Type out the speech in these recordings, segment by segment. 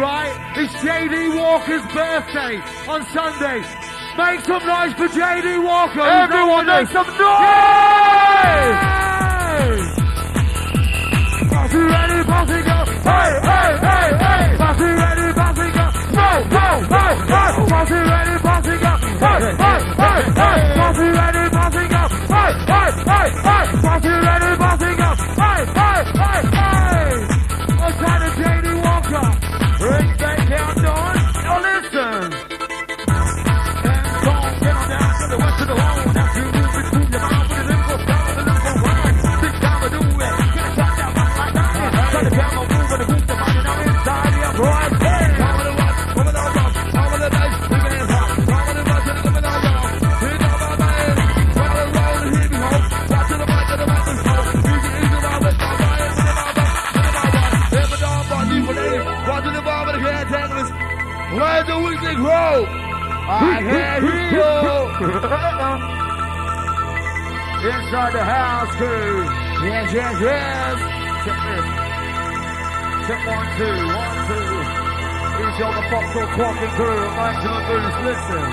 right? It's JD Walker's birthday on Sunday. Make some noise for JD Walker. Everyone make some noise! Yeah! Ready, party go. Hey, hey, hey, hey. Party ready, party go. Go, go, go, go. Party ready, party go. Hey, hey, hey, hey. Party ready, party go. Hey, hey, hey, hey. Bossy inside the house crew. Yes, yes, yes. Check this. Check one, two, one, two. Each on the Foxhole Quarking crew, Maximum Boost, listen.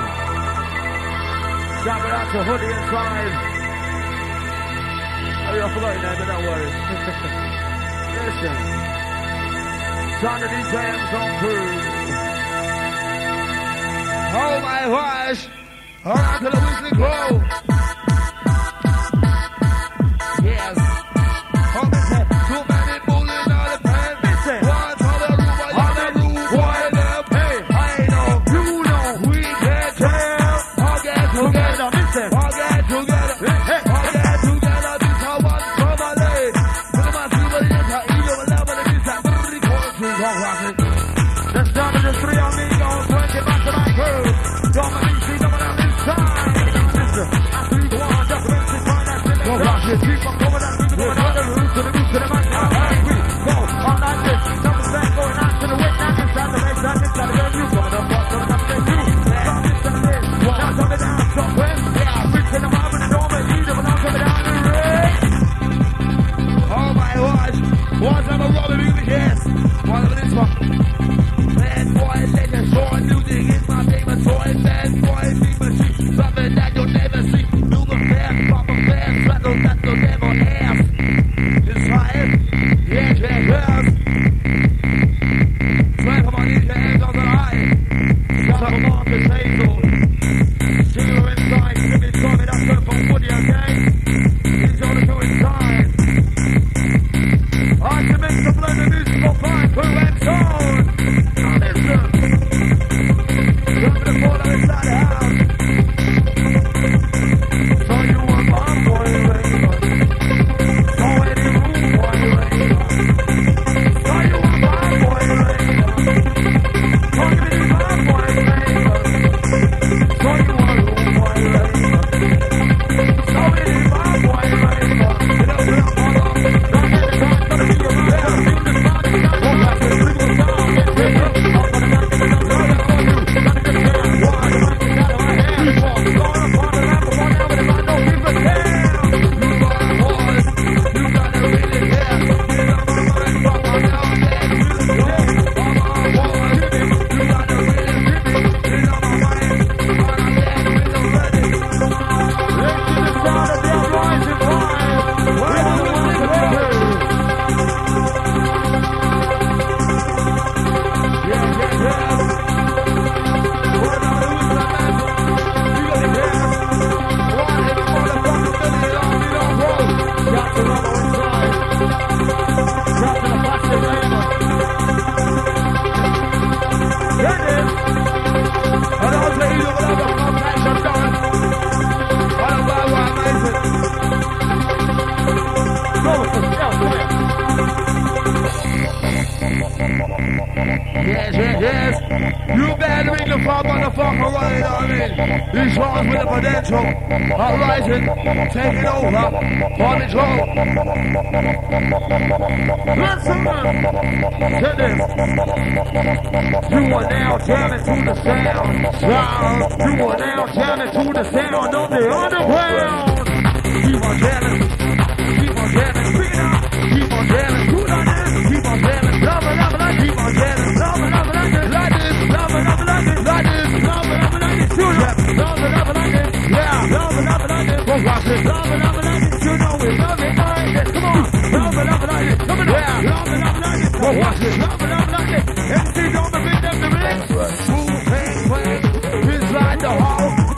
Shout out to Hoodie inside. Clive. Oh, you're floating there, but don't worry. listen. Shout out to DJM's on crew. Oh my gosh! All right, to the Weekly Grove. forever. Bad boy, my favorite toy. Bad boy, something that you'll never see. Do the best, best, that. It's yeah, on hands on the high. Authorize it. Take it over. For. Listen to this. You are now jamming to the sound. You are now jamming to the sound of the underground. Watch it, love it, love it, love it. MC don't forget them That's right. Move, hang, play, slide the hall.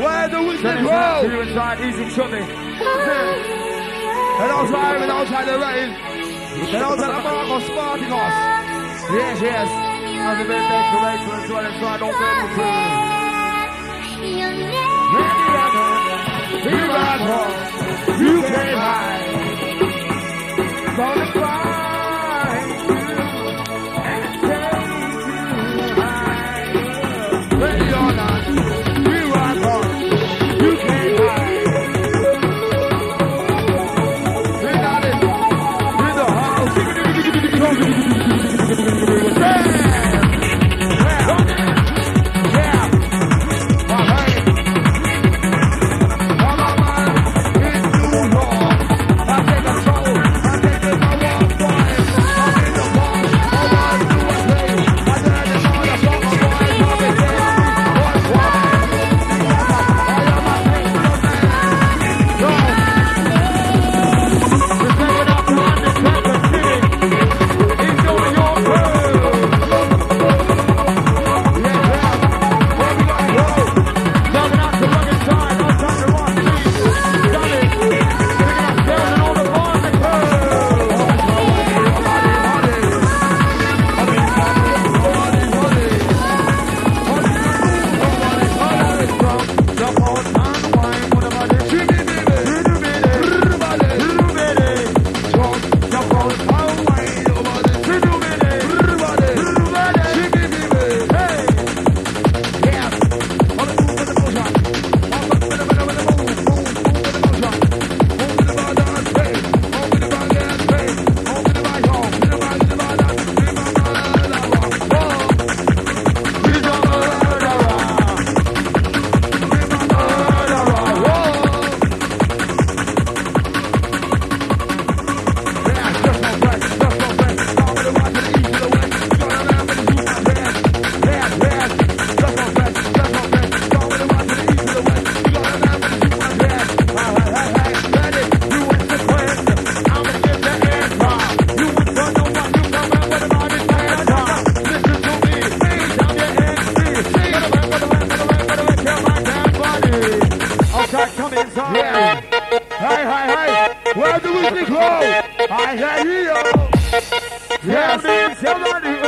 Where the wicked go? To inside, easy chubby. And outside, and outside the rain. And outside the mark of sparking us. Yes, yes. Happy birthday to Rachel as well. Inside, don't fail to You ran home, you came high, gonna cry. shot coming inside. Yeah. Hey, hey, hey. Where do we go? I hear you. Yeah, man. Somebody.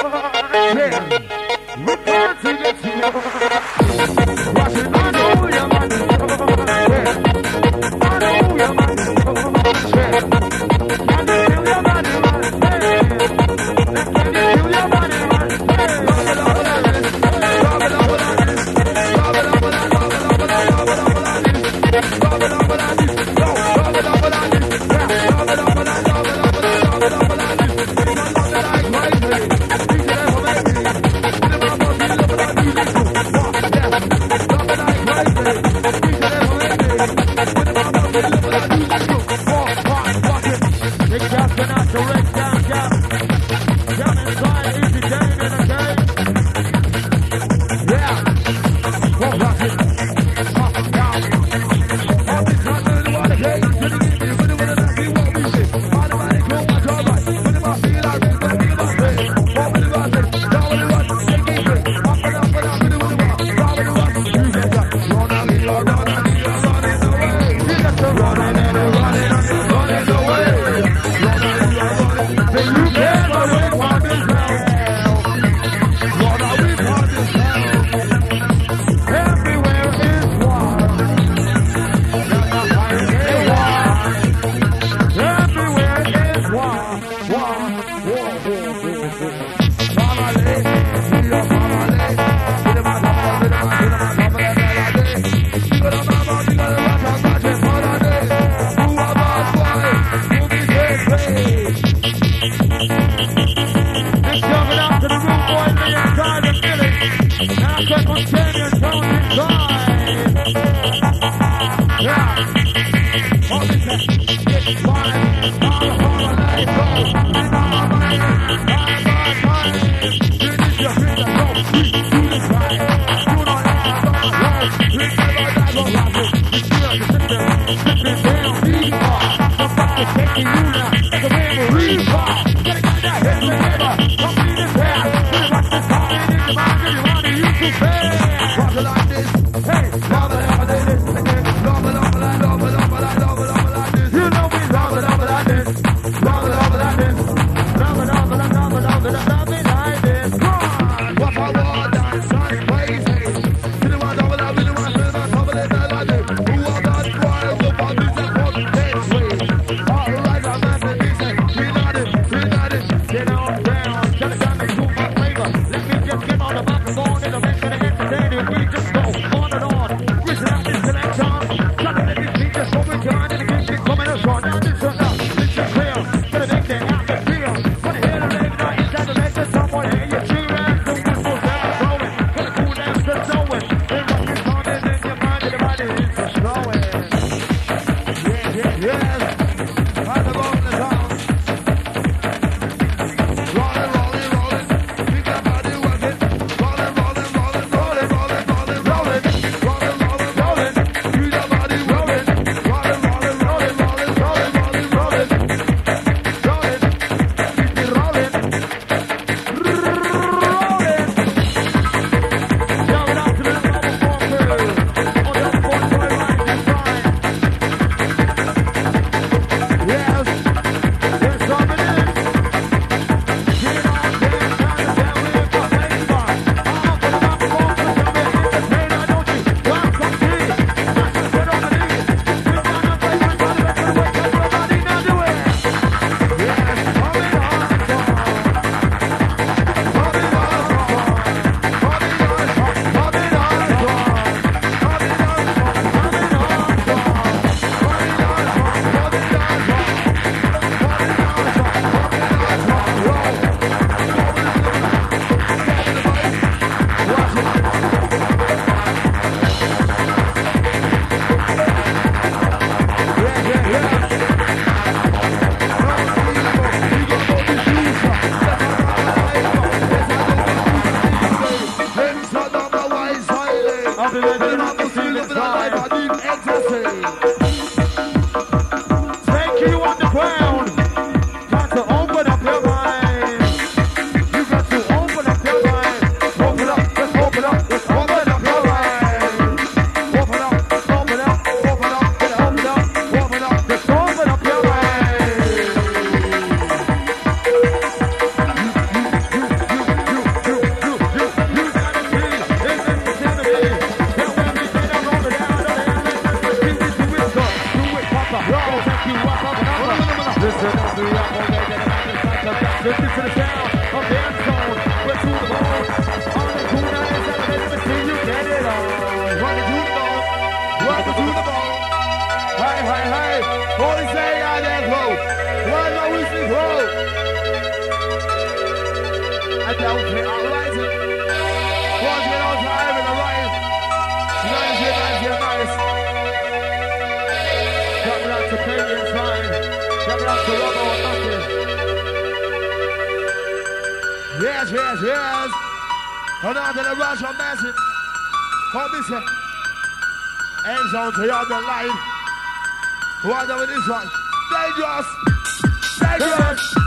Jose Adejo, Juan Luis Rowe. And now we are rising. Once we are time in the riot. Tonight is your night, Coming out to pain in time. Coming out to rubber or nothing. Yes, yes, yes. Come to the rush of massive. Come this End zone to your delight. What with this one? Dangerous! Dangerous!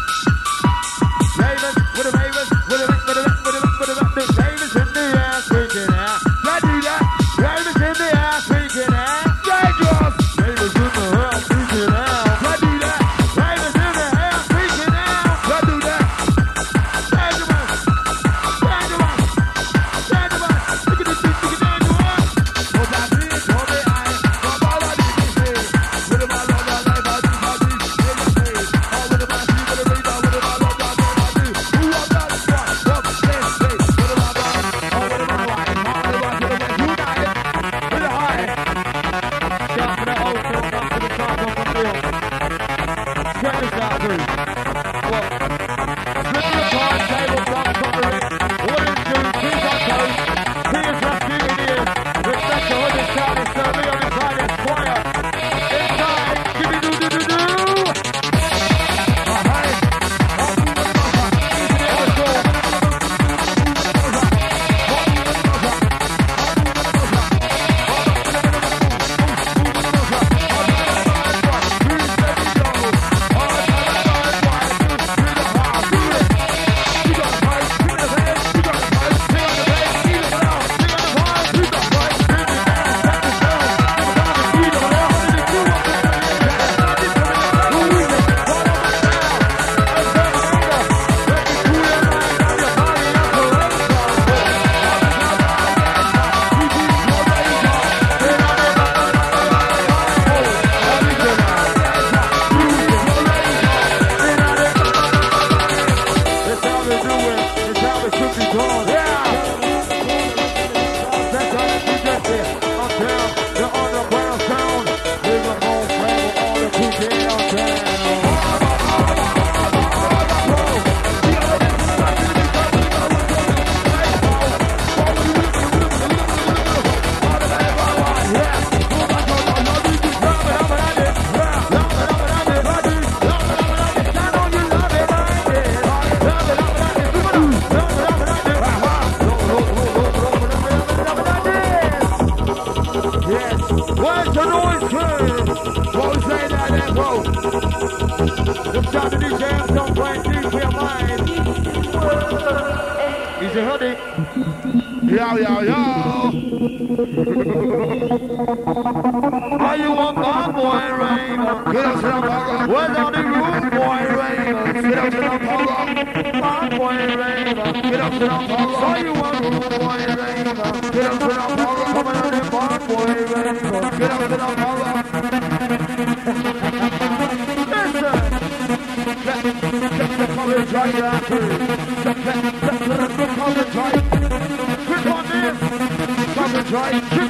Are you a cowboy, Raymond? Get out of the Without the rude boy, Raymond. Get out of the boy, Raymond. Get out of the Are you a rude boy, Raymond? Get out of the Coming on the bar, boy, Raymond. Get out of the Listen. Let the color dry your right.